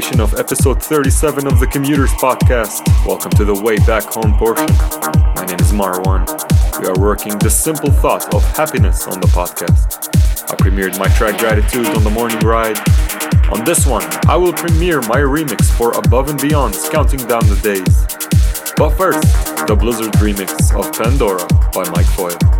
continuation of episode 37 of the Commuters Podcast. Welcome to the Way Back Home portion. My name is Marwan. We are working the simple thought of happiness on the podcast. I premiered my track Gratitude on the morning ride. On this one, I will premiere my remix for Above and Beyond, counting down the days. But first, the Blizzard remix of Pandora by Mike Foyle.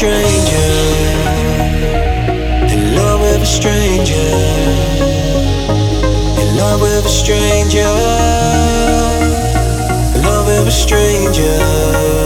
stranger, in love with a stranger, in love with a stranger, in love with a stranger.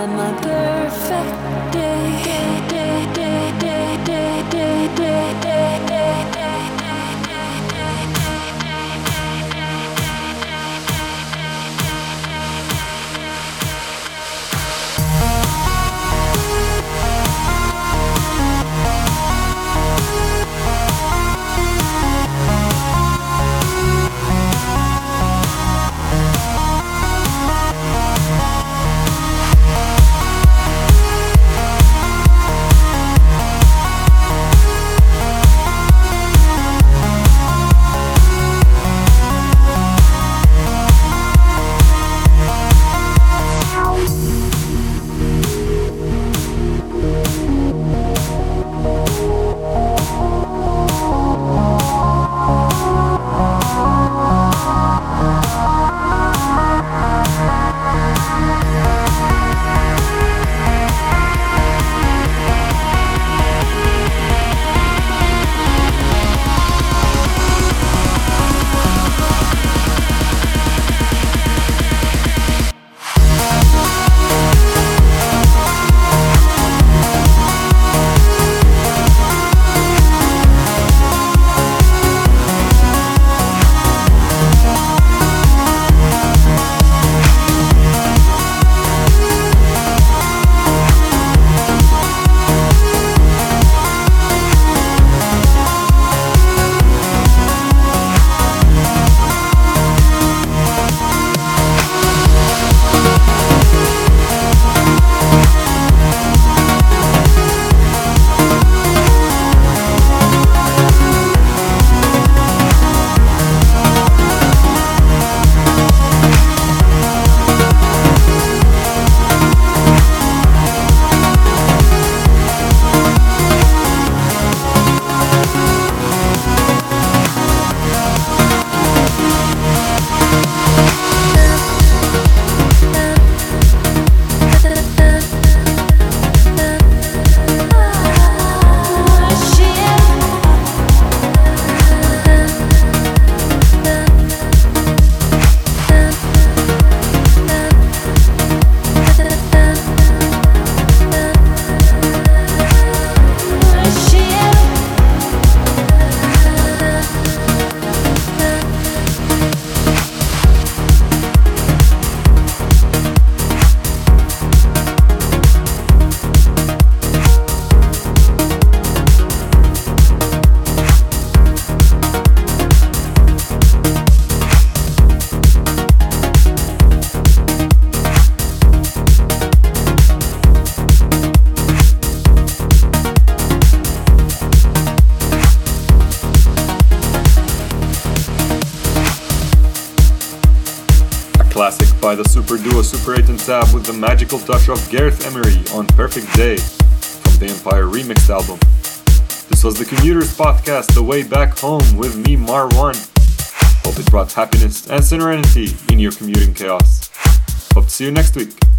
had my perfect day. day, day, day. Duo Super 8 and Tab with the magical touch of Gareth Emery on Perfect Day from the Empire Remixed album. This was the Commuters Podcast, The Way Back Home with me, Marwan. Hope it brought happiness and serenity in your commuting chaos. Hope to see you next week.